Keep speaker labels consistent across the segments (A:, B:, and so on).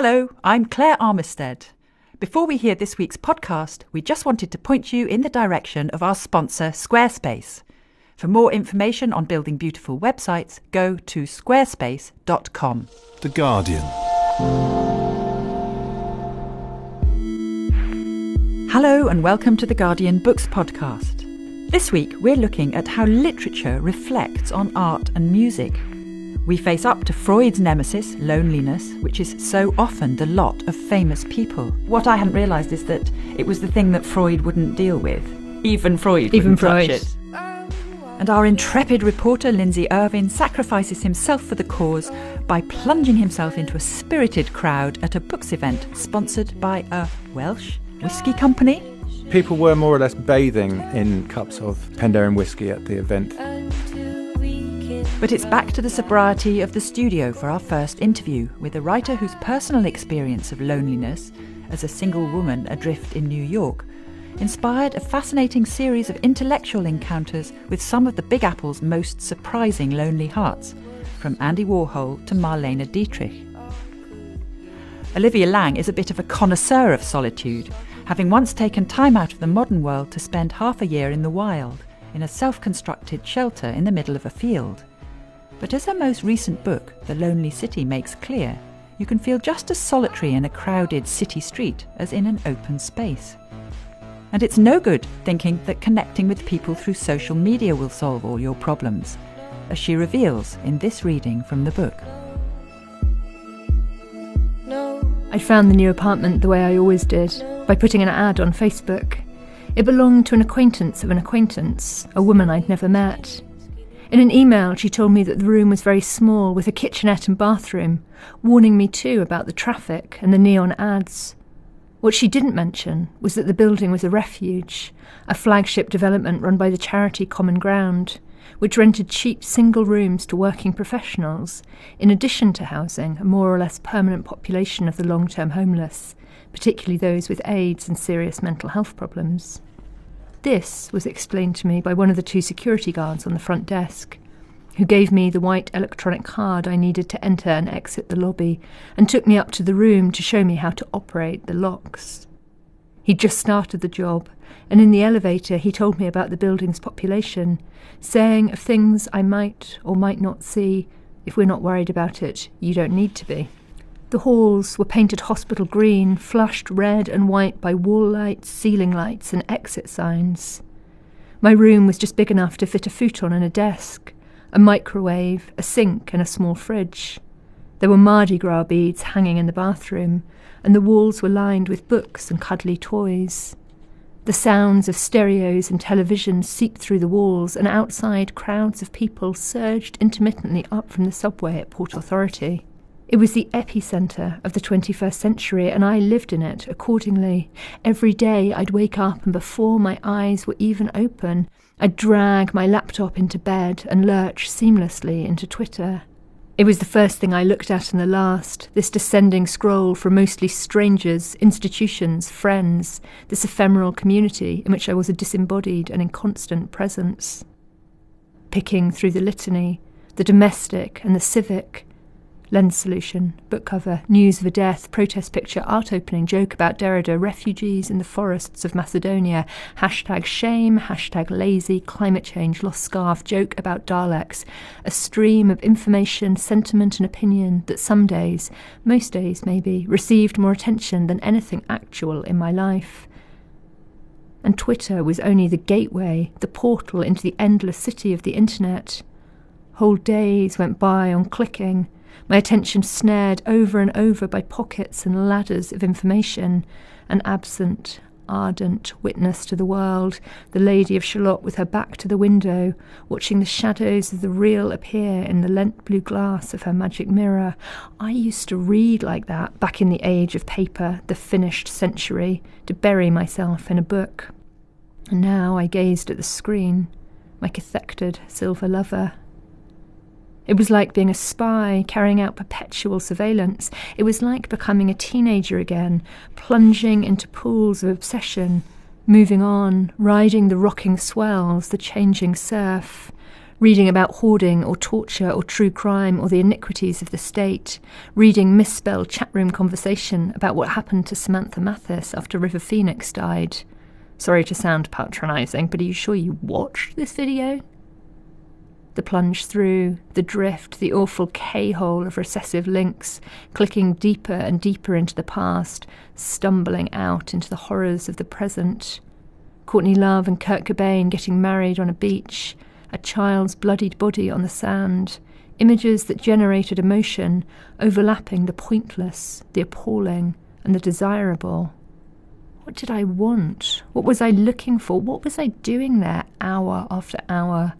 A: Hello, I'm Claire Armistead. Before we hear this week's podcast, we just wanted to point you in the direction of our sponsor, Squarespace. For more information on building beautiful websites, go to squarespace.com.
B: The Guardian.
A: Hello, and welcome to the Guardian Books Podcast. This week, we're looking at how literature reflects on art and music. We face up to Freud's nemesis, loneliness, which is so often the lot of famous people. What I hadn't realised is that it was the thing that Freud wouldn't deal with. Even Freud
C: Even
A: wouldn't touch it. And our intrepid reporter, Lindsay Irvine, sacrifices himself for the cause by plunging himself into a spirited crowd at a books event sponsored by a Welsh whisky company.
D: People were more or less bathing in cups of Penderyn whiskey at the event.
A: But it's back to the sobriety of the studio for our first interview with a writer whose personal experience of loneliness as a single woman adrift in New York inspired a fascinating series of intellectual encounters with some of the Big Apple's most surprising lonely hearts, from Andy Warhol to Marlene Dietrich. Olivia Laing is a bit of a connoisseur of solitude, having once taken time out of the modern world to spend half a year in the wild, in a self constructed shelter in the middle of a field. But as her most recent book, The Lonely City, makes clear, you can feel just as solitary in a crowded city street as in an open space. And it's no good thinking that connecting with people through social media will solve all your problems, as she reveals in this reading from the book. No.
C: I found the new apartment the way I always did, by putting an ad on Facebook. It belonged to an acquaintance of an acquaintance, a woman I'd never met. In an email, she told me that the room was very small, with a kitchenette and bathroom, warning me too about the traffic and the neon ads. What she didn't mention was that the building was a refuge, a flagship development run by the charity Common Ground, which rented cheap single rooms to working professionals, in addition to housing a more or less permanent population of the long term homeless, particularly those with AIDS and serious mental health problems. This was explained to me by one of the two security guards on the front desk, who gave me the white electronic card I needed to enter and exit the lobby, and took me up to the room to show me how to operate the locks. He'd just started the job, and in the elevator he told me about the building's population, saying of things I might or might not see. If we're not worried about it, you don't need to be. The halls were painted hospital green, flushed red and white by wall lights, ceiling lights, and exit signs. My room was just big enough to fit a futon and a desk, a microwave, a sink, and a small fridge. There were Mardi Gras beads hanging in the bathroom, and the walls were lined with books and cuddly toys. The sounds of stereos and televisions seeped through the walls, and outside crowds of people surged intermittently up from the subway at Port Authority. It was the epicentre of the 21st century, and I lived in it accordingly. Every day I'd wake up, and before my eyes were even open, I'd drag my laptop into bed and lurch seamlessly into Twitter. It was the first thing I looked at and the last, this descending scroll from mostly strangers, institutions, friends, this ephemeral community in which I was a disembodied and inconstant presence. Picking through the litany, the domestic and the civic, lens solution, book cover, news of a death, protest picture, art opening, joke about Derrida, refugees in the forests of Macedonia, hashtag shame, hashtag lazy, climate change, lost scarf, joke about Daleks, a stream of information, sentiment, and opinion that some days, most days maybe, received more attention than anything actual in my life. And Twitter was only the gateway, the portal into the endless city of the internet. Whole days went by on clicking, my attention snared over and over by pockets and ladders of information, an absent, ardent witness to the world, the Lady of Shalott with her back to the window, watching the shadows of the real appear in the lent blue glass of her magic mirror. I used to read like that back in the age of paper, the finished century, to bury myself in a book. And now I gazed at the screen, my cathected silver lover, it was like being a spy, carrying out perpetual surveillance. It was like becoming a teenager again, plunging into pools of obsession, moving on, riding the rocking swells, the changing surf, reading about hoarding or torture or true crime or the iniquities of the state, reading misspelled chatroom conversation about what happened to Samantha Mathis after River Phoenix died. Sorry to sound patronising, but are you sure you watched this video? The plunge through, the drift, the awful K hole of recessive links, clicking deeper and deeper into the past, stumbling out into the horrors of the present. Courtney Love and Kurt Cobain getting married on a beach, a child's bloodied body on the sand, images that generated emotion, overlapping the pointless, the appalling, and the desirable. What did I want? What was I looking for? What was I doing there hour after hour?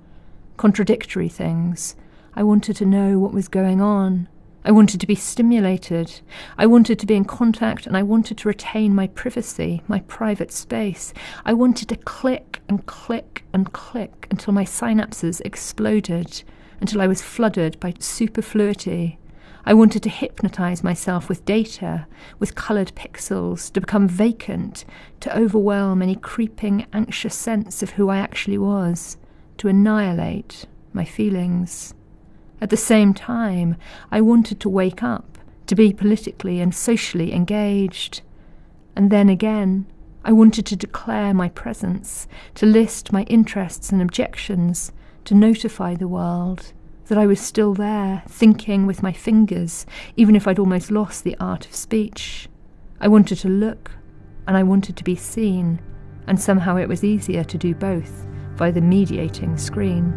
C: Contradictory things. I wanted to know what was going on. I wanted to be stimulated. I wanted to be in contact and I wanted to retain my privacy, my private space. I wanted to click and click and click until my synapses exploded, until I was flooded by superfluity. I wanted to hypnotize myself with data, with coloured pixels, to become vacant, to overwhelm any creeping, anxious sense of who I actually was, to annihilate my feelings. At the same time, I wanted to wake up, to be politically and socially engaged. And then again, I wanted to declare my presence, to list my interests and objections, to notify the world that I was still there, thinking with my fingers, even if I'd almost lost the art of speech. I wanted to look, and I wanted to be seen, and somehow it was easier to do both by the mediating screen.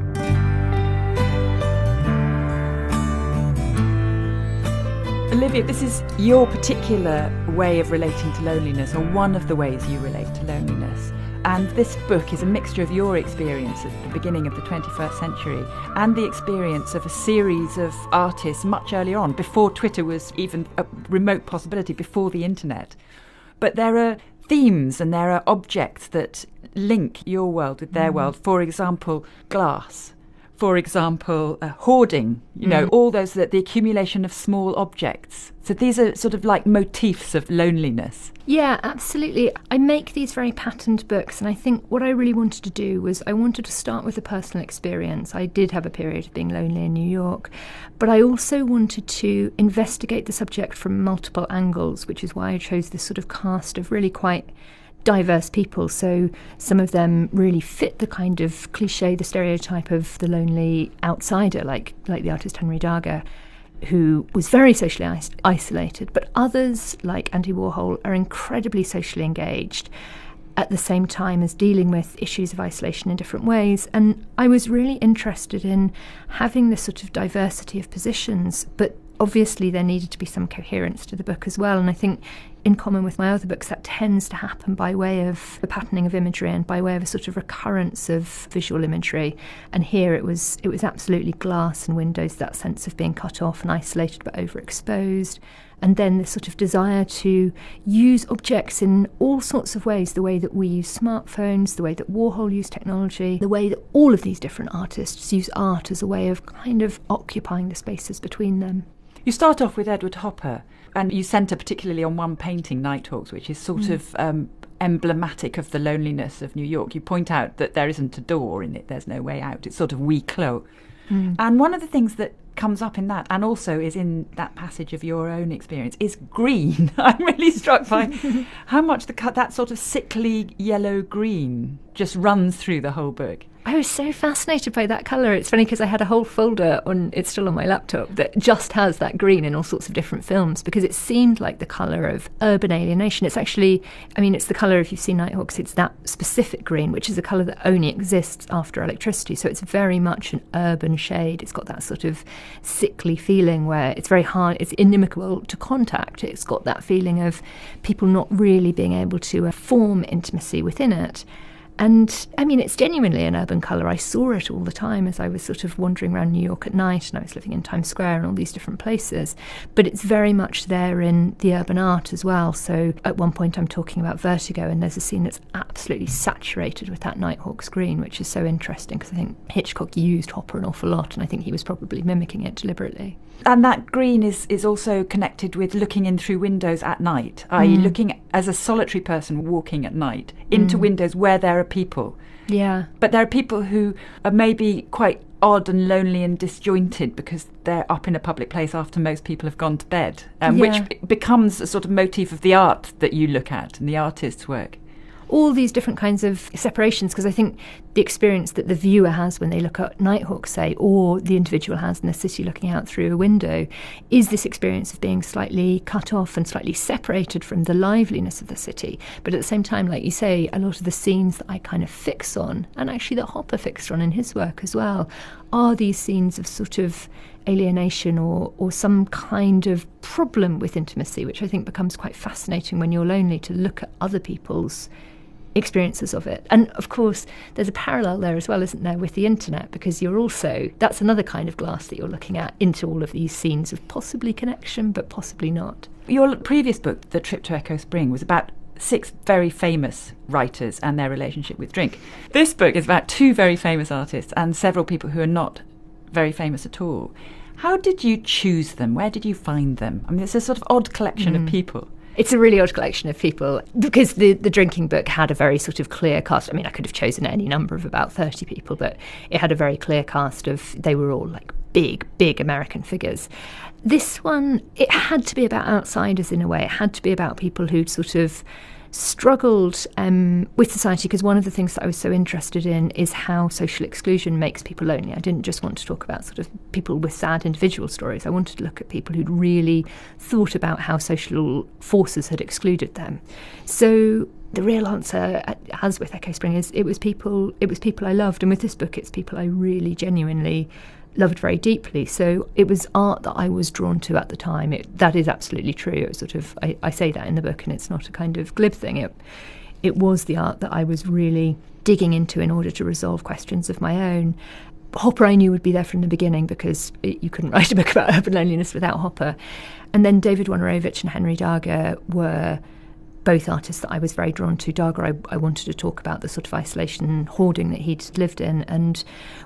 A: Olivia, this is your particular way of relating to loneliness, or one of the ways you relate to loneliness. And this book is a mixture of your experience at the beginning of the 21st century and the experience of a series of artists much earlier on, before Twitter was even a remote possibility, before the internet. But there are themes and there are objects that link your world with their mm. world. For example, glass for example, uh, hoarding, you know, mm. all those, the, the accumulation of small objects. So these are sort of like motifs of loneliness.
C: Yeah, absolutely. I make these very patterned books, and I think what I really wanted to do was I wanted to start with a personal experience. I did have a period of being lonely in New York, but I also wanted to investigate the subject from multiple angles, which is why I chose this sort of cast of really quite diverse people. So some of them really fit the kind of cliche, the stereotype of the lonely outsider, like like the artist Henry Darger, who was very socially is- isolated. But others, like Andy Warhol, are incredibly socially engaged. At the same time as dealing with issues of isolation in different ways. And I was really interested in having this sort of diversity of positions, but obviously there needed to be some coherence to the book as well. And I think, in common with my other books, that tends to happen by way of the patterning of imagery and by way of a sort of recurrence of visual imagery. And here it was it was absolutely glass and windows, that sense of being cut off and isolated but overexposed. And then this sort of desire to use objects in all sorts of ways the way that we use smartphones, the way that Warhol used technology, the way that all of these different artists use art as a way of kind of occupying the spaces between them.
A: You start off with Edward Hopper, and you centre particularly on one painting, Nighthawks, which is sort mm. of um, emblematic of the loneliness of New York. You point out that there isn't a door in it, there's no way out. It's sort of we clos. Mm. And one of the things that comes up in that, and also is in that passage of your own experience, is green. I'm really struck by how much the that sort of sickly yellow green just runs through the whole book.
C: I was so fascinated by that colour. It's funny because I had a whole folder on, it's still on my laptop, that just has that green in all sorts of different films because it seemed like the colour of urban alienation. It's actually, I mean, it's the colour, if you've seen Nighthawks, it's that specific green, which is a colour that only exists after electricity. So it's very much an urban shade. It's got that sort of sickly feeling where it's very hard, it's inimical to contact. It's got that feeling of people not really being able to uh, form intimacy within it. And I mean, it's genuinely an urban colour. I saw it all the time as I was sort of wandering around New York at night and I was living in Times Square and all these different places. But it's very much there in the urban art as well. So at one point, I'm talking about Vertigo, and there's a scene that's absolutely saturated with that Nighthawk's green, which is so interesting because I think Hitchcock used Hopper an awful lot, and I think he was probably mimicking it deliberately.
A: And that green is, is also connected with looking in through windows at night, i.e., mm. looking as a solitary person walking at night into mm. windows where there are people.
C: Yeah.
A: But there are people who are maybe quite odd and lonely and disjointed because they're up in a public place after most people have gone to bed, um,
C: Yeah.
A: which be- becomes a sort of motif of the art that you look at and the artist's work.
C: All these different kinds of separations because I think the experience that the viewer has when they look at Nighthawk, say, or the individual has in the city looking out through a window, is this experience of being slightly cut off and slightly separated from the liveliness of the city. But at the same time, like you say, a lot of the scenes that I kind of fix on, and actually that Hopper fixed on in his work as well, are these scenes of sort of alienation or, or some kind of problem with intimacy, which I think becomes quite fascinating when you're lonely to look at other people's experiences of it. And of course, there's a parallel there as well, isn't there, with the internet, because you're also, that's another kind of glass that you're looking at into all of these scenes of possibly connection, but possibly not.
A: Your previous book, The Trip to Echo Spring, was about six very famous writers and their relationship with drink. This book is about two very famous artists and several people who are not very famous at all. How did you choose them? Where did you find them? I mean, it's a sort of odd collection of mm. people.
C: It's a really odd collection of people because the, the drinking book had a very sort of clear cast. I mean, I could have chosen any number of about 30 people, but it had a very clear cast of, they were all like big, big American figures. This one, it had to be about outsiders in a way. It had to be about people who'd sort of struggled um, with society because one of the things that I was so interested in is how social exclusion makes people lonely. I didn't just want to talk about sort of people with sad individual stories. I wanted to look at people who'd really thought about how social forces had excluded them. So the real answer, as with Echo Spring, is it was people. It was people I loved, and with this book, it's people I really genuinely loved very deeply. So it was art that I was drawn to at the time. It, that is absolutely true. It was sort of I, I say that in the book, and it's not a kind of glib thing. It it was the art that I was really digging into in order to resolve questions of my own. Hopper I knew would be there from the beginning because it, you couldn't write a book about urban loneliness without Hopper. And then David Wojnarowicz and Henry Darger were both artists that I was very drawn to. Darger, I, I wanted to talk about the sort of isolation and hoarding that he'd lived in, and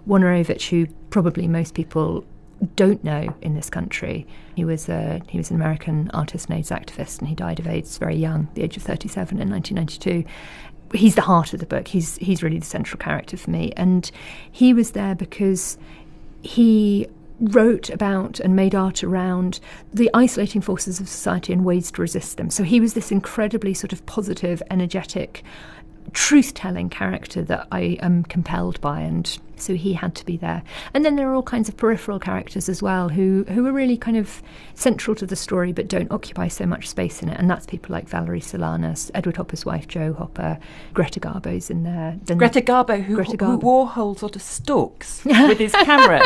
C: Wojnarowicz, who probably most people don't know in this country. He was a, he was an American artist and AIDS activist, and he died of AIDS very young, the age of 37 in 1992. He's the heart of the book. He's he's really the central character for me, and he was there because he wrote about and made art around the isolating forces of society and ways to resist them. So he was this incredibly sort of positive, energetic, truth telling character that I am compelled by, and so he had to be there. And then there are all kinds of peripheral characters as well who, who are really kind of central to the story but don't occupy so much space in it. And that's people like Valerie Solanas, Edward Hopper's wife, Jo Hopper, Greta Garbo's in there. Then
A: Greta Garbo, who,
C: Greta
A: who
C: Garbo.
A: Warhol sort of stalks with his camera,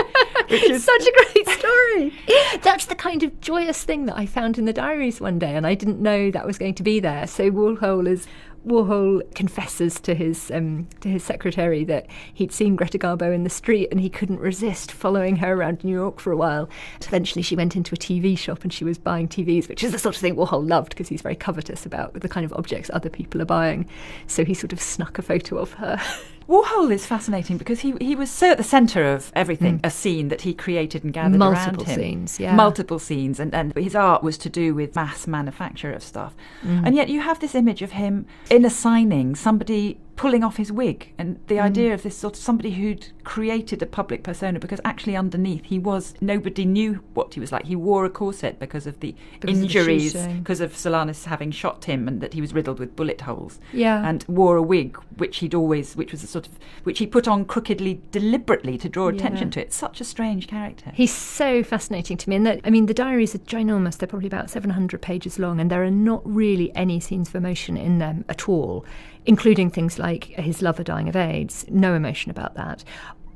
A: which is
C: such a great story. That's the kind of joyous thing that I found in the diaries one day, and I didn't know that was going to be there. So Warhol is Warhol confesses to his um, to his secretary that he'd seen Greta Garbo in the street and he couldn't resist following her around New York for a while. Eventually, she went into a TV shop and she was buying TVs, which is the sort of thing Warhol loved because he's very covetous about the kind of objects other people are buying. So he sort of snuck a photo of her.
A: Warhol is fascinating because he he was so at the centre of everything, a scene that he created and gathered.
C: Multiple
A: around him.
C: scenes, yeah.
A: multiple scenes, and and his art was to do with mass manufacture of stuff.
C: Hmm.
A: And yet you have this image of him in a signing, somebody pulling off his wig, and the mm. idea of this sort of somebody who'd created a public persona because actually underneath he was nobody knew what he was like. He wore a corset because of the
C: Because of the
A: injuries, because of Solanas having shot him, and that he was riddled with bullet holes
C: Yeah.
A: and wore a wig which he'd always which was a sort of which he put on crookedly deliberately to draw attention
C: Yeah.
A: to it such a strange character
C: He's so fascinating to me. And that, I mean, the diaries are ginormous. They're probably about 700 pages long, and there are not really any scenes of emotion in them at all, including things like his lover dying of AIDS. No emotion about that.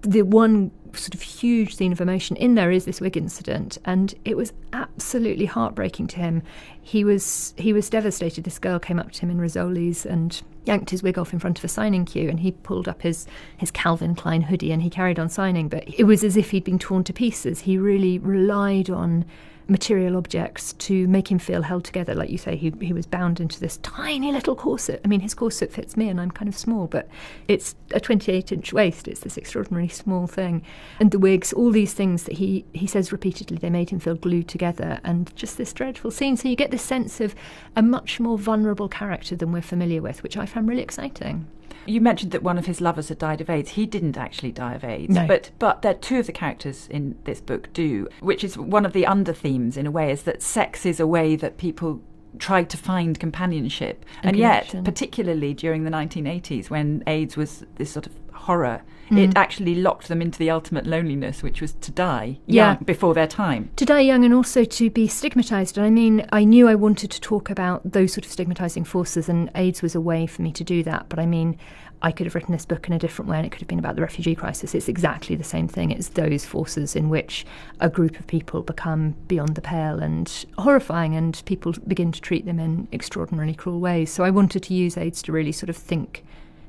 C: The one sort of huge scene of emotion in there is this wig incident, and it was absolutely heartbreaking to him. He was he was devastated. This girl came up to him in Rizzoli's and yanked his wig off in front of a signing queue, and he pulled up his his Calvin Klein hoodie and he carried on signing. But it was as if he'd been torn to pieces. He really relied on material objects to make him feel held together. Like you say, he, he was bound into this tiny little corset. I mean, his corset fits me and I'm kind of small, but it's a 28 inch waist. It's this extraordinarily small thing. And the wigs, all these things that he, he says repeatedly, they made him feel glued together. And just this dreadful scene. So you get this sense of a much more vulnerable character than we're familiar with, which I found really exciting.
A: You mentioned that one of his lovers had died of AIDS. He didn't actually die of AIDS,
C: No.
A: but but that two of the characters in this book do, which is one of the under themes in a way, is that sex is a way that people tried to find companionship, and,
C: And
A: yet, particularly during the 1980s when AIDS was this sort of horror.
C: Mm.
A: It actually locked them into the ultimate loneliness, which was to die
C: Yeah.
A: young, before their time.
C: to die young and also to be stigmatized. And I mean, I knew I wanted to talk about those sort of stigmatizing forces, and AIDS was a way for me to do that. But I mean, I could have written this book in a different way, and it could have been about the refugee crisis. It's exactly the same thing. It's those forces in which a group of people become beyond the pale and horrifying, and people begin to treat them in extraordinarily cruel ways. So I wanted to use AIDS to really sort of think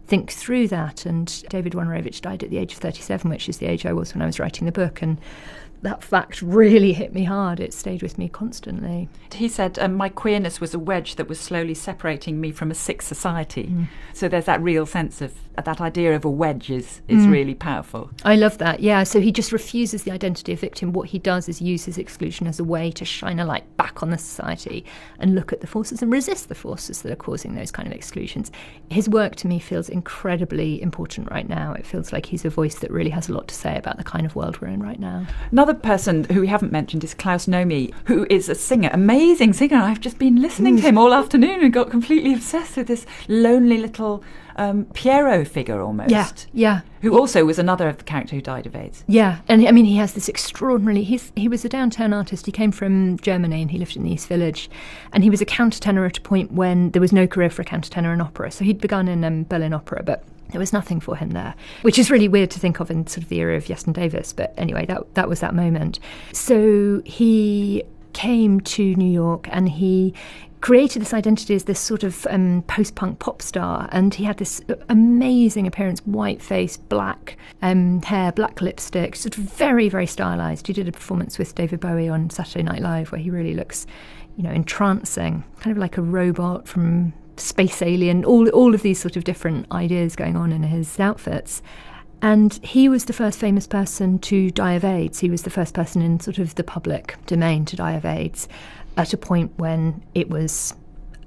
C: think through that. And David Wojnarowicz died at the age of 37, which is the age I was when I was writing the book. And that fact really hit me hard. It stayed with me constantly.
A: He said, um, My queerness was a wedge that was slowly separating me from a sick society.
C: Mm.
A: So there's that real sense of that idea of a wedge is, is
C: Mm.
A: really powerful.
C: I love that. Yeah. So he just refuses the identity of victim. What he does is use his exclusion as a way to shine a light back on the society and look at the forces and resist the forces that are causing those kind of exclusions. His work to me feels incredibly important right now. It feels like he's a voice that really has a lot to say about the kind of world we're in right now.
A: Another person who we haven't mentioned is Klaus Nomi, who is a singer, amazing singer. I've just been listening to him all afternoon and got completely obsessed with this lonely little um, Pierrot figure almost.
C: Yeah. Yeah.
A: Who also was another of the character who died of AIDS.
C: Yeah, and I mean, he has this extraordinarily. He's he was a downtown artist. He came from Germany and he lived in the East Village, and he was a countertenor at a point when there was no career for a countertenor in opera. So he'd begun in um, Berlin Opera, but there was nothing for him there, which is really weird to think of in sort of the era of Iestyn Davies. But anyway, that that was that moment. So he came to New York and he created this identity as this sort of um, post-punk pop star and he had this amazing appearance white face black um, hair black lipstick sort of very very stylized he did a performance with david bowie on saturday night live where he really looks you know entrancing kind of like a robot from space alien all, all of these sort of different ideas going on in his outfits and he was the first famous person to die of AIDS. He was the first person in sort of the public domain to die of AIDS at a point when it was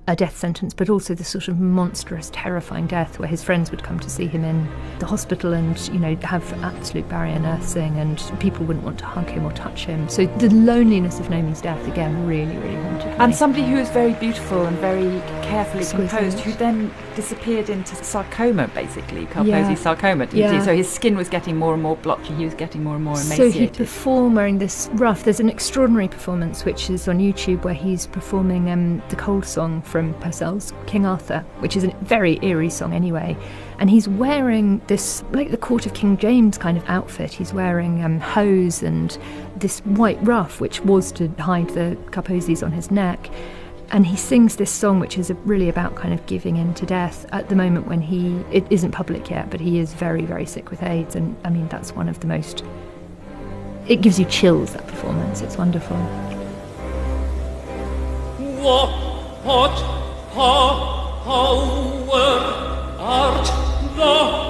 C: a death sentence, but also the sort of monstrous, terrifying death where his friends would come to see him in the hospital and, you know, have absolute barrier nursing and people wouldn't want to hug him or touch him. So the loneliness of Nomi's death, again, really, really haunted me.
A: And somebody who was very beautiful and very carefully
C: Exquisite.
A: composed, who then disappeared into sarcoma, basically, Kaposi's
C: Yeah.
A: sarcoma, didn't
C: Yeah.
A: he? So his skin was getting more and more blotchy, he was getting more and more
C: So
A: emaciated.
C: he'd perform wearing this ruff. There's an extraordinary performance which is on YouTube where he's performing um, the Cold song from Purcell's King Arthur, which is a very eerie song anyway. And he's wearing this, like the court of King James kind of outfit. He's wearing um, hose and this white ruff, which was to hide the kaposis on his neck. And he sings this song, which is really about kind of giving in to death at the moment when he, it isn't public yet, but he is very, very sick with AIDS. And I mean, that's one of the most it gives you chills that performance it's wonderful
B: What power art thou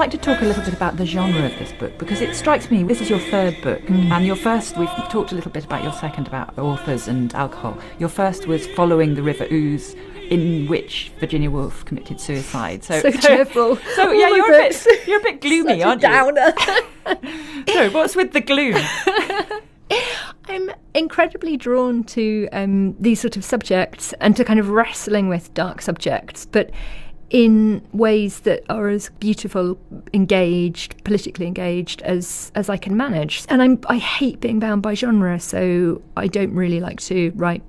A: like to talk a little bit about the genre of this book because it strikes me this is your third book, and your first, we've talked a little bit about your second about authors and alcohol. Your first was Following the River Ouse, in which Virginia Woolf committed suicide. So,
C: So cheerful.
A: So,
C: All
A: yeah, you're a, bit, you're a bit gloomy, aren't you?
C: downer.
A: So, what's with the gloom?
C: I'm incredibly drawn to um, these sort of subjects and to kind of wrestling with dark subjects, but in ways that are as beautiful, engaged, politically engaged as as I can manage. And I'm I hate being bound by genre, so I don't really like to write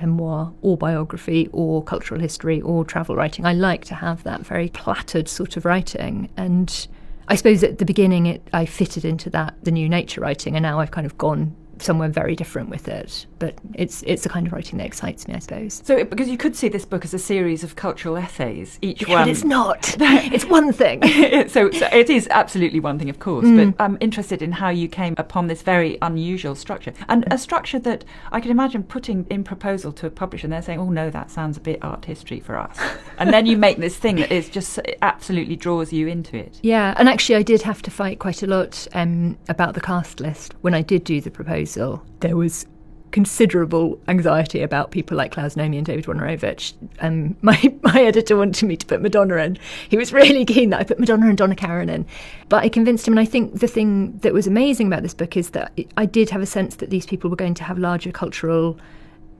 C: memoir or biography or cultural history or travel writing. I like to have that very plattered sort of writing and I suppose at the beginning it I fitted into that the new nature writing and now I've kind of gone somewhere very different with it. But it's it's the kind of writing that excites me, I suppose.
A: So, because you could see this book as a series of cultural essays, each
C: Yeah,
A: one.
C: but it's not. it's one thing.
A: so, so it is absolutely one thing, of course,
C: Mm.
A: but I'm interested in how you came upon this very unusual structure. And a structure that I can imagine putting in proposal to a publisher and they're saying, oh no, that sounds a bit art history for us. and then you make this thing that is just absolutely draws you into it.
C: Yeah, and actually, I did have to fight quite a lot um, about the cast list when I did do the proposal. There was considerable anxiety about people like Klaus Nomi and David Wojnarowicz. Um, my my editor wanted me to put Madonna in. He was really keen that I put Madonna and Donna Karan in, but I convinced him. And I think the thing that was amazing about this book is that I did have a sense that these people were going to have larger cultural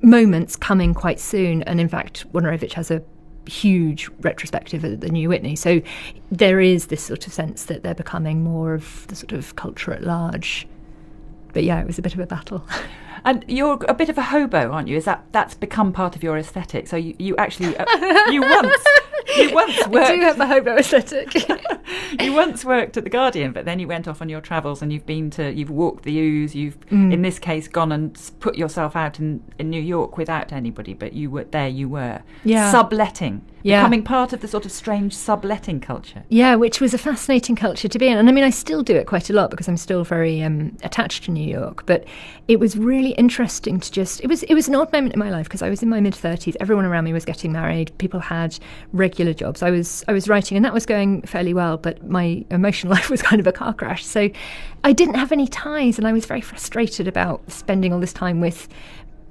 C: moments coming quite soon. And in fact, Wojnarowicz has a huge retrospective at the New Whitney. So there is this sort of sense that they're becoming more of the sort of culture at large. But yeah, it was a bit of a battle.
A: And you're a bit of a hobo, aren't you? Is that that's become part of your aesthetic? So you, you actually uh, you once you once worked.
C: I do have a hobo aesthetic.
A: you once worked at the Guardian, but then you went off on your travels and you've been to you've walked the Ouse. You've
C: Mm.
A: in this case gone and put yourself out in, in New York without anybody, but you were there. You were
C: Yeah.
A: subletting,
C: Yeah.
A: becoming part of the sort of strange subletting culture.
C: Yeah, which was a fascinating culture to be in. And I mean, I still do it quite a lot because I'm still very um, attached to New York. But it was really interesting to just, it was, it was an odd moment in my life because I was in my mid 30s. Everyone around me was getting married. People had regular jobs. I was, I was writing and that was going fairly well, but my emotional life was kind of a car crash. So I didn't have any ties and I was very frustrated about spending all this time with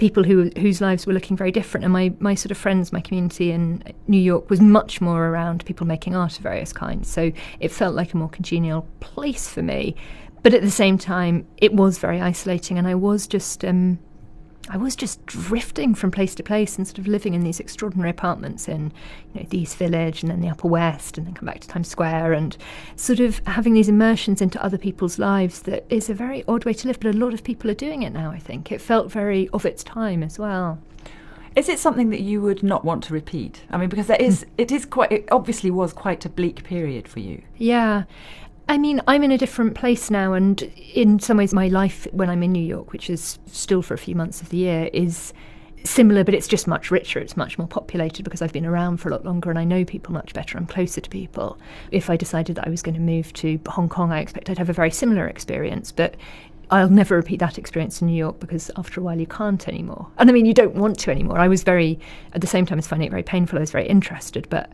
C: people who whose lives were looking very different. And my, my sort of friends, my community in New York was much more around people making art of various kinds. So it felt like a more congenial place for me. But at the same time, it was very isolating, and I was just um, I was just drifting from place to place and sort of living in these extraordinary apartments in you know, the East Village and then the Upper West and then come back to Times Square and sort of having these immersions into other people's lives that is a very odd way to live, but a lot of people are doing it now, I think. It felt very of its time as well.
A: Is it something that you would not want to repeat? I mean, because there is, hmm. it is quite, it obviously was quite a bleak period for you.
C: Yeah. I mean, I'm in a different place now, and in some ways, my life when I'm in New York, which is still for a few months of the year, is similar, but it's just much richer. It's much more populated because I've been around for a lot longer and I know people much better. I'm closer to people. If I decided that I was going to move to Hong Kong, I expect I'd have a very similar experience, but I'll never repeat that experience in New York because after a while you can't anymore. And I mean, you don't want to anymore. I was very, at the same time as finding it very painful, I was very interested, but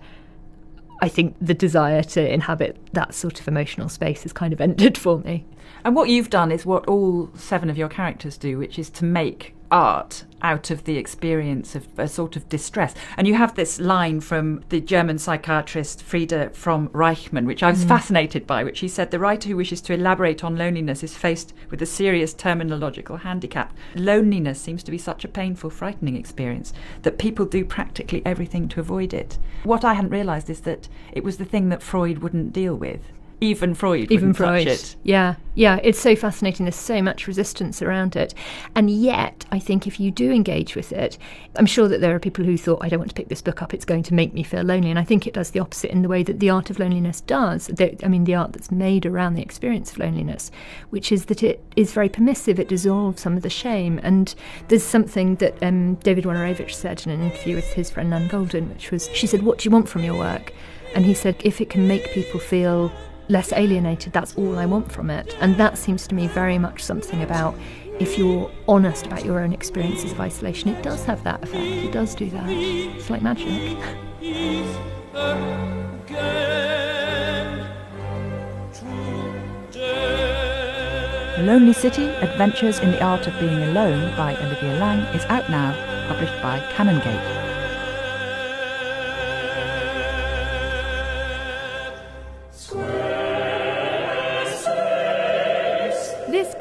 C: I think the desire to inhabit that sort of emotional space has kind of ended for me.
A: And what you've done is what all seven of your characters do, which is to make art out of the experience of a sort of distress. And you have this line from the German psychiatrist Frieda Fromm-Reichmann, which I was mm. fascinated by, which he said the writer who wishes to elaborate on loneliness is faced with a serious terminological handicap. Loneliness seems to be such a painful, frightening experience that people do practically everything to avoid it. What I hadn't realised is that it was the thing that Freud wouldn't deal with. Even Freud
C: Even Freud.
A: it.
C: Yeah, yeah, it's so fascinating. There's so much resistance around it. And yet, I think if you do engage with it, I'm sure that there are people who thought, I don't want to pick this book up, it's going to make me feel lonely. And I think it does the opposite in the way that the art of loneliness does. The- I mean, the art that's made around the experience of loneliness, which is that it is very permissive, it dissolves some of the shame. And there's something that um, David Wojnarowicz said in an interview with his friend Nan Goldin, which was, she said, What do you want from your work? And he said, If it can make people feel less alienated, that's all I want from it. And that seems to me very much something about if you're honest about your own experiences of isolation, it does have that effect. It does do that. It's like magic.
A: Lonely City Adventures in the Art of Being Alone by Olivia Laing is out now, published by Canongate.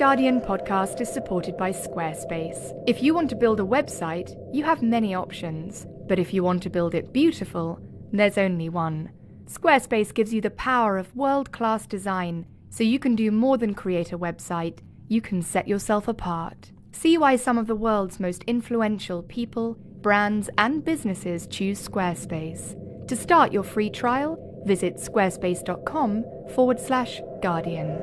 E: Guardian podcast is supported by Squarespace. If you want to build a website, you have many options. But if you want to build it beautiful, there's only one. Squarespace gives you the power of world class design, so you can do more than create a website, you can set yourself apart. See why some of the world's most influential people, brands, and businesses choose Squarespace. To start your free trial, visit squarespace.com forward slash guardian.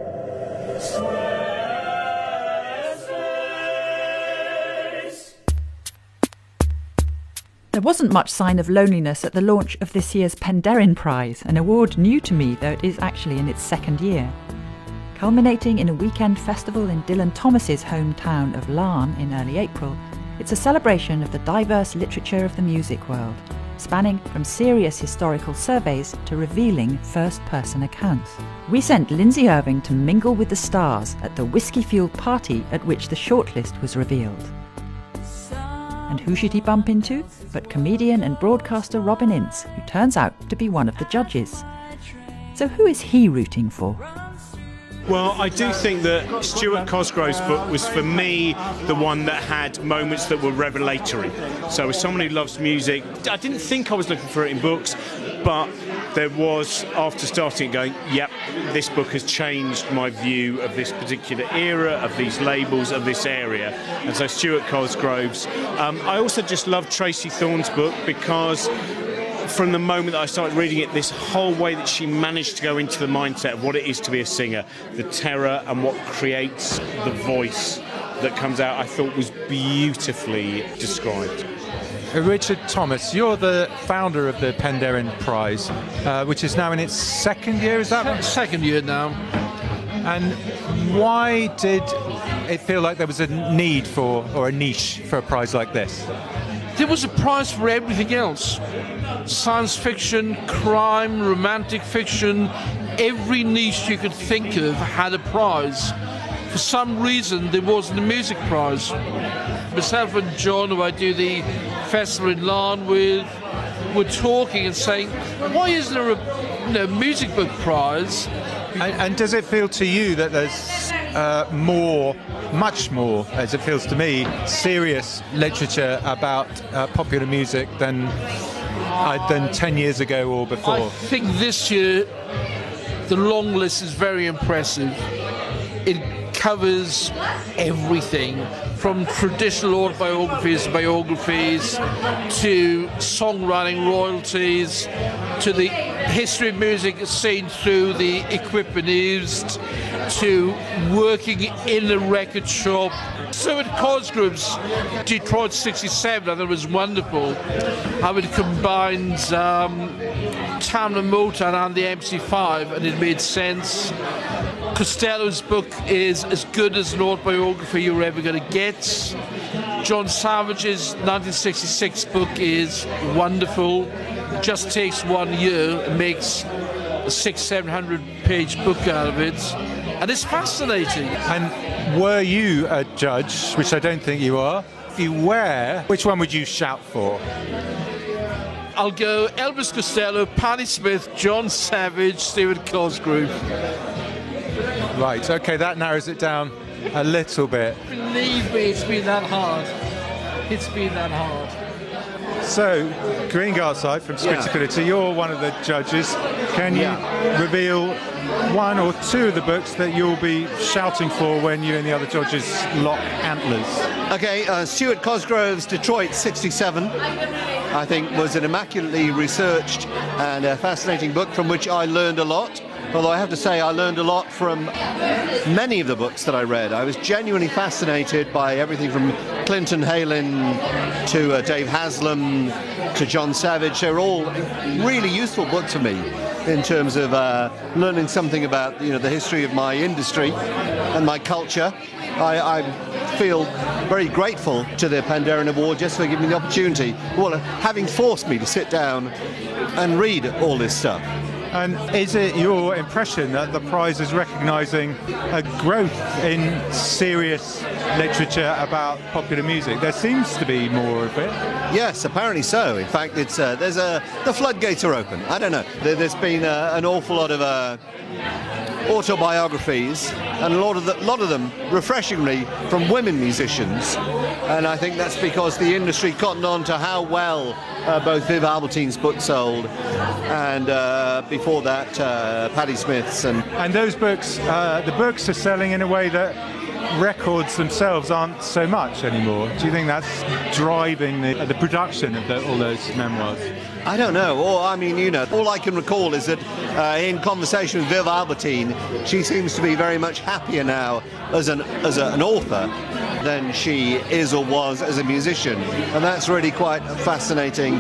A: There wasn't much sign of loneliness at the launch of this year's Penderyn Prize, an award new to me, though it is actually in its second year. Culminating in a weekend festival in Dylan Thomas's hometown of Laugharne in early April, it's a celebration of the diverse literature of the music world, spanning from serious historical surveys to revealing first person accounts. We sent Lindsay Irvine to mingle with the stars at the whiskey fueled party at which the shortlist was revealed. And who should he bump into but comedian and broadcaster Robin Ince, who turns out to be one of the judges. So, who is he rooting for?
F: Well, I do think that Stuart Cosgrove's book was, for me, the one that had moments that were revelatory. So, as someone who loves music, I didn't think I was looking for it in books, but there was, after starting going, yep, this book has changed my view of this particular era, of these labels, of this area. And so, Stuart Cosgrove's. Um, I also just love Tracey Thorn's book because from the moment that I started reading it, this whole way that she managed to go into the mindset of what it is to be a singer, the terror and what creates the voice that comes out, I thought was beautifully described.
D: Uh, Richard Thomas, you're the founder of the Penderyn Prize, uh, which is now in its second year, is that?
G: Second year now.
D: And why did it feel like there was a need for, or a niche for a prize like this?
G: There was a prize for everything else science fiction, crime, romantic fiction, every niche you could think of had a prize. For some reason, there wasn't a music prize. Myself and John, who I do the festival in Laugharne with, were talking and saying, why isn't there a you know, music book prize?
D: And, and, does it feel to you that there's uh, more, much more, as it feels to me, serious literature about uh, popular music than uh, than 10 years ago or before? I
G: think this year the long list is very impressive. It covers everything from traditional autobiographies, biographies, to songwriting royalties, to the history of music seen through the equipment used, to working in a record shop. So at Cosgrove's Detroit 67, I thought it was wonderful how it combines um, Tamla Motown and the MC5, and it made sense. Costello's book is as good as an autobiography you're ever going to get. John Savage's 1966 book is wonderful. It Just takes one year and makes a six, seven hundred page book out of it. And it's fascinating.
D: And were you a judge, which I don't think you are? If you were, which one would you shout for?
G: I'll go Elvis Costello, Patti Smith, John Savage, Stephen Cosgrove.
D: Right, okay, that narrows it down a little bit.
G: Believe me, it's been that hard. It's been that hard.
D: So, Green Gartside from Scritti Politti, yeah. you're one of the judges. Can you yeah. reveal one or two of the books that you'll be shouting for when you and the other judges lock antlers?
H: Okay, uh, Stuart Cosgrove's Detroit 67, I think, was an immaculately researched and a fascinating book from which I learned a lot. Although I have to say, I learned a lot from many of the books that I read. I was genuinely fascinated by everything from Clinton Heylin to uh, Dave Haslam to John Savage. They're all really useful books for me in terms of uh, learning something about you know the history of my industry and my culture. I, I feel very grateful to the Penderyn Award just for giving me the opportunity, well, having forced me to sit down and read all this stuff.
D: And is it your impression that the prize is recognising a growth in serious literature about popular music? There seems to be more of it.
H: Yes, apparently so. In fact, it's uh, there's a the floodgates are open. I don't know. There, has been uh, an awful lot of. Uh, autobiographies, and a lot of, the, lot of them, refreshingly, from women musicians. And I think that's because the industry cottoned on to how well uh, both Viv Albertine's book sold, and uh, before that, uh, Smith's. And,
D: and those books, uh, the books are selling in a way that records themselves aren't so much anymore. Do you think that's driving the, the production of the, all those memoirs?
H: I don't know. Or, I mean, you know, all I can recall is that uh, in conversation with Viv Albertine, she seems to be very much happier now as an, as a, an author than she is or was as a musician. And that's really quite a fascinating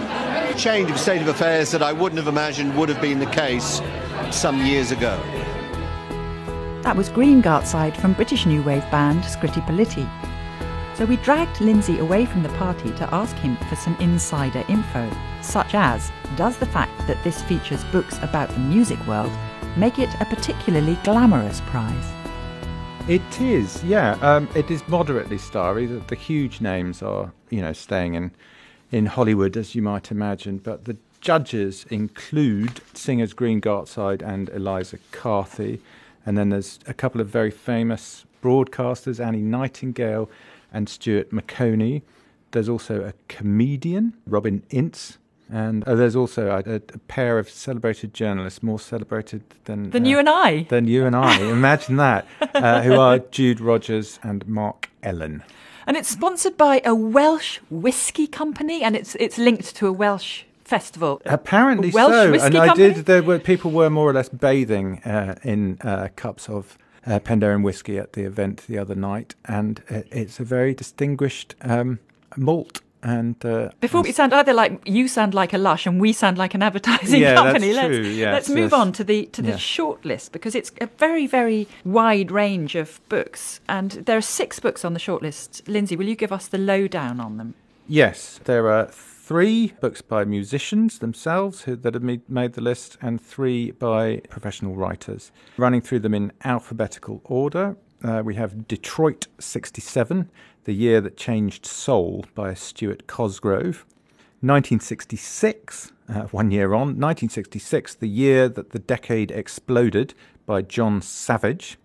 H: change of state of affairs that I wouldn't have imagined would have been the case some years ago.
A: That was Green Gartside from British new wave band Scritti Politti. So we dragged Lindsay away from the party to ask him for some insider info, such as does the fact that this features books about the music world make it a particularly glamorous prize?
I: It is, yeah. Um, it is moderately starry. The, the huge names are, you know, staying in in Hollywood, as you might imagine. But the judges include singers Green Gartside and Eliza Carthy, and then there's a couple of very famous broadcasters, Annie Nightingale and Stuart Maconie. There's also a comedian, Robin Ince, and uh, there's also a, a, pair of celebrated journalists, more celebrated than
A: than uh, you and I.
I: Than you and I. Imagine that. Uh, who are Jude Rogers and Mark Ellen.
A: And it's sponsored by a Welsh whiskey company, and it's it's linked to a Welsh festival.
I: Apparently Welsh so. And I company? did. There were people were more or less bathing uh, in uh, cups of uh, Penderyn whiskey at the event the other night, and it's a very distinguished um, malt. And uh,
A: before we sound either like you sound like a lush and we sound like an advertising
I: yeah,
A: company,
I: let's,
A: true,
I: yes,
A: let's move
I: yes.
A: on to the to the yes. short list because it's a very very wide range of books, and there are six books on the short list. Lindsay, will you give us the lowdown on them?
I: Yes, there are three books by musicians themselves who, that have made the list, and three by professional writers. Running through them in alphabetical order, uh, we have Detroit 67, The Year That Changed Soul by Stuart Cosgrove. 1966, uh, one year on, 1966, The Year That the Decade Exploded by John Savage.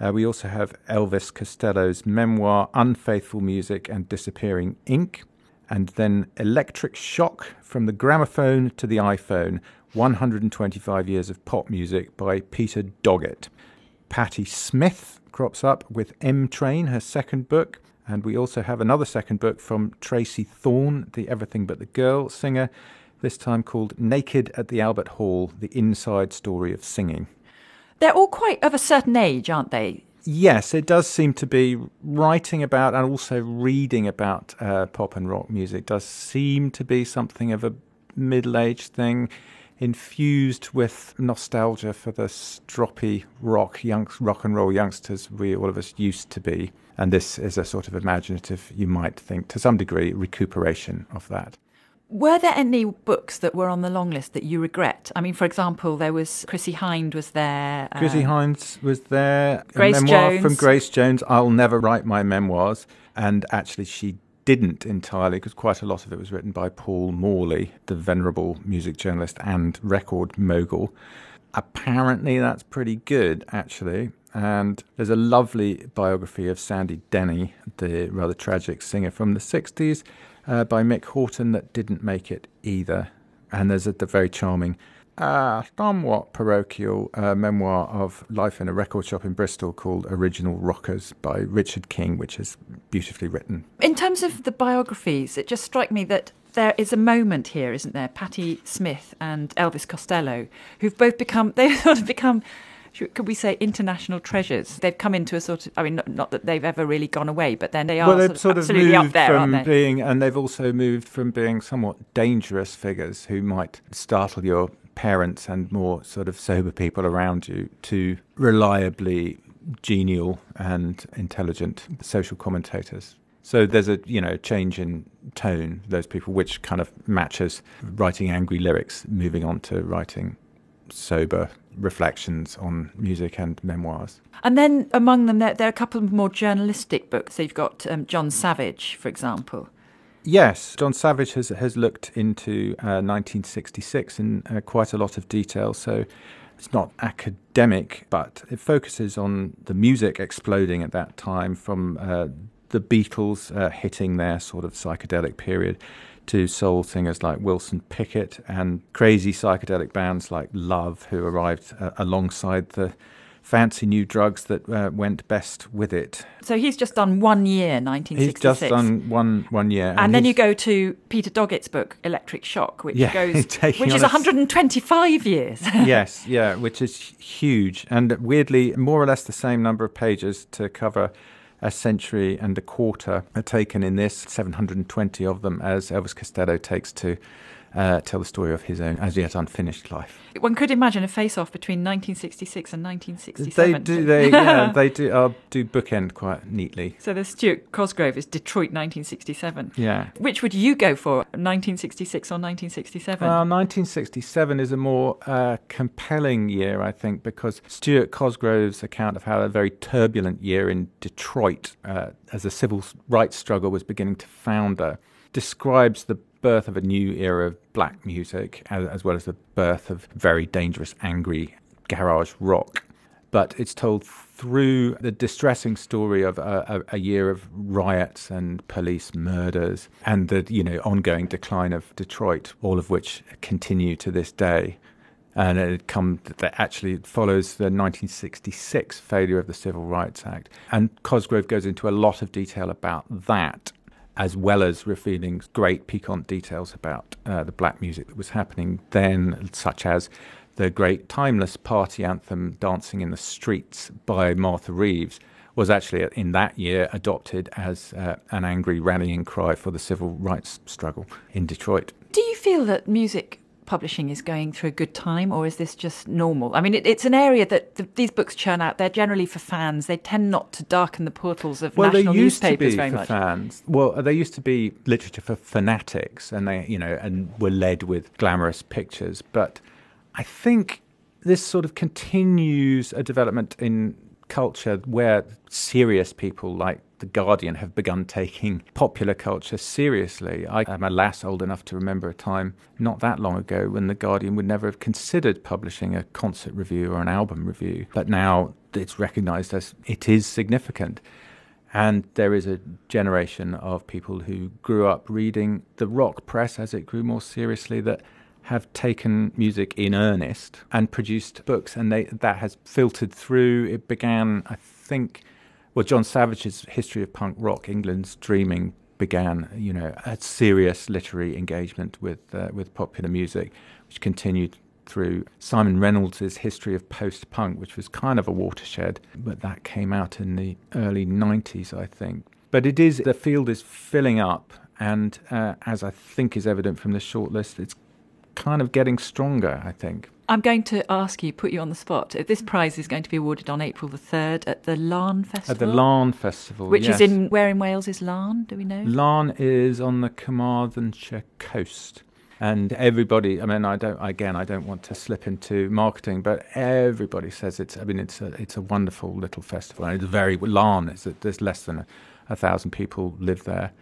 I: Uh, we also have Elvis Costello's memoir, Unfaithful Music and Disappearing Ink and then Electric Shock from the gramophone to the iPhone 125 Years of Pop Music by Peter Doggett. Patti Smith crops up with M Train, her second book. And we also have another second book from Tracey Thorn, the Everything But the Girl singer, this time called Naked at the Albert Hall The Inside Story of Singing.
A: They're all quite of a certain age, aren't they?
I: Yes, it does seem to be writing about and also reading about uh, pop and rock music does seem to be something of a middle-aged thing infused with nostalgia for the stroppy rock young, rock and roll youngsters we all of us used to be. And this is a sort of imaginative you might think to some degree recuperation of that
A: were there any books that were on the long list that you regret? I mean, for example, there was Chrissie Hynde was there.
I: Uh, Hynde was there.
A: Grace
I: a memoir
A: Jones.
I: from Grace Jones. I'll never write my memoirs, and actually, she didn't entirely because quite a lot of it was written by Paul Morley, the venerable music journalist and record mogul. Apparently, that's pretty good, actually. And there's a lovely biography of Sandy Denny, the rather tragic singer from the 60s, uh, by Mick Houghton that didn't make it either. And there's a, the very charming, uh, somewhat parochial uh, memoir of life in a record shop in Bristol called Original Rockers by Richard King, which is beautifully written.
A: In terms of the biographies, it just struck me that there is a moment here, isn't there? Patti Smith and Elvis Costello, who've both become, they've sort of become could we say international treasures? They've come into a sort of, I mean, not, not that they've ever really gone away, but then they are
I: well, they've
A: sort
I: of,
A: sort of absolutely
I: up
A: there,
I: from
A: aren't they?
I: Being, and they've also moved from being somewhat dangerous figures who might startle your parents and more sort of sober people around you to reliably genial and intelligent social commentators. So there's a you know change in tone. Those people, which kind of matches writing angry lyrics, moving on to writing sober reflections on music and memoirs.
A: And then among them, there, there are a couple of more journalistic books. So you've got um, John Savage, for example.
I: Yes, John Savage has has looked into uh, 1966 in uh, quite a lot of detail. So it's not academic, but it focuses on the music exploding at that time from uh, the Beatles uh, hitting their sort of psychedelic period to soul singers like Wilson Pickett and crazy psychedelic bands like Love, who arrived uh, alongside the fancy new drugs that uh, went best with it.
A: So he's just done one year, 1966.
I: He's just done one one year,
A: and, then you go to Peter Doggett's book, Electric Shock, which
I: Yeah,
A: goes, which is
I: a-
A: 125 years.
I: yes, yeah, which is huge, and weirdly, more or less the same number of pages to cover a century and a quarter are taken in this, 720 of them, as Elvis Costello takes to uh, tell the story of his own as yet unfinished life.
A: One could imagine a face-off between 1966 and 1967.
I: They do, they, yeah, they do, uh, do bookend quite neatly.
A: So the Stuart Cosgrove is Detroit 1967.
I: Yeah.
A: Which would you go for, 1966 or 1967?
I: Well, 1967 is a more uh, compelling year, I think, because Stuart Cosgrove's account of how a very turbulent year in Detroit, uh, as a civil rights struggle was beginning to founder, describes the birth of a new era of black music, as, as well as the birth of very dangerous, angry garage rock. But it's told through the distressing story of a, a, a year of riots and police murders and the you know ongoing decline of Detroit, all of which continue to this day. And it come that actually follows the 1966 failure of the Civil Rights Act. And Cosgrove goes into a lot of detail about that, as well as revealing great piquant details about uh, the black music that was happening then, such as the great timeless party anthem Dancing in the Streets by Martha Reeves was actually in that year adopted as uh, an angry rallying cry for the civil rights struggle in Detroit.
A: Do you feel that music publishing is going through a good time, or is this just normal? I mean, it, it's an area that th- these books churn out. They're generally for fans. They tend not to darken the portals of
I: well,
A: national
I: they used to be
A: very
I: for
A: much.
I: fans. Well, they used to be literature for fanatics, and they, you know, and were led with glamorous pictures. But I think this sort of continues a development in culture where serious people like the Guardian have begun taking popular culture seriously. I am, alas, old enough to remember a time not that long ago when the Guardian would never have considered publishing a concert review or an album review, but now it's recognised as it is significant. And there is a generation of people who grew up reading the rock press as it grew more seriously that have taken music in earnest and produced books, and they, that has filtered through. It began, I think, well, John Savage's History of Punk Rock, England's Dreaming, began, you know, a serious literary engagement with uh, with popular music, which continued through Simon Reynolds' History of Post Punk, which was kind of a watershed, but that came out in the early 90s, I think. But it is, the field is filling up, and uh, as I think is evident from the shortlist, it's kind of getting stronger, I think.
A: I'm going to ask you, put you on the spot. This mm-hmm. prize is going to be awarded on April the 3rd at the Laugharne Festival.
I: At the Laugharne Festival,
A: Which
I: yes.
A: is in, where in Wales is Laugharne? Do we know?
I: Laugharne is on the Carmarthenshire coast. And everybody, I mean, I don't, again, I don't want to slip into marketing, but everybody says it's, I mean, it's a, it's a wonderful little festival. And it's very, Laugharne is, there's less than a, a thousand people live there.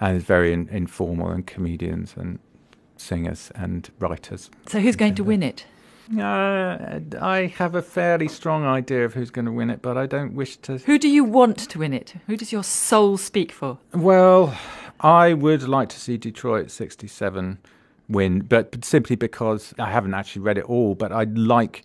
I: And it's very in, informal and comedians and singers and writers.
A: So who's going to win it?
I: Uh, I have a fairly strong idea of who's going to win it, but I don't wish to.
A: Who do you want to win it? Who does your soul speak for?
I: Well, I would like to see Detroit 67 win, but, simply because I haven't actually read it all, but I like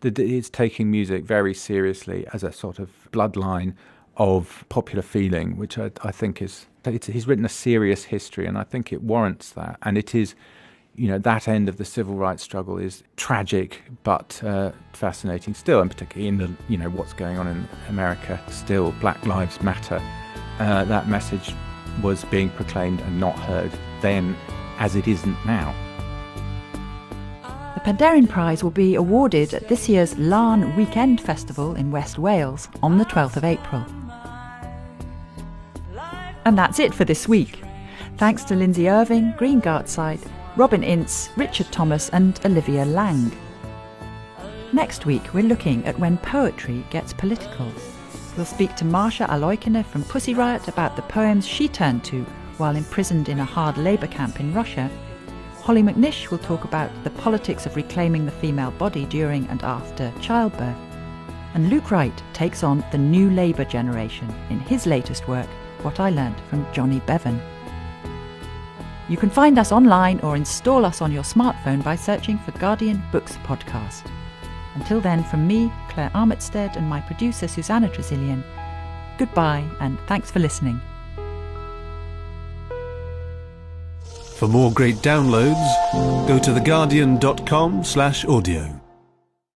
I: that it's taking music very seriously as a sort of bloodline of popular feeling, which I, I think is. It's, he's written a serious history, and I think it warrants that. And it is you know that end of the civil rights struggle is tragic but uh, fascinating still, and particularly in the you know what's going on in America still. Black Lives Matter. Uh, that message was being proclaimed and not heard then, as it isn't now.
A: The Penderyn Prize will be awarded at this year's Laugharne Weekend Festival in West Wales on the 12th of April. And that's it for this week. Thanks to Lindsay Irvine, Green Gartside, Robin Ince, Richard Thomas, and Olivia Laing. Next week, we're looking at when poetry gets political. We'll speak to Masha Alyokhina from Pussy Riot about the poems she turned to while imprisoned in a hard labour camp in Russia. Hollie McNish will talk about the politics of reclaiming the female body during and after childbirth. And Luke Wright takes on the new Labour generation in his latest work, What I Learned from Johnny Bevan. You can find us online or install us on your smartphone by searching for Guardian Books Podcast. Until then, from me, Claire Armitstead, and my producer, Susanna Tresilian, goodbye and thanks for listening.
J: For more great downloads, go to theguardian.com slash audio.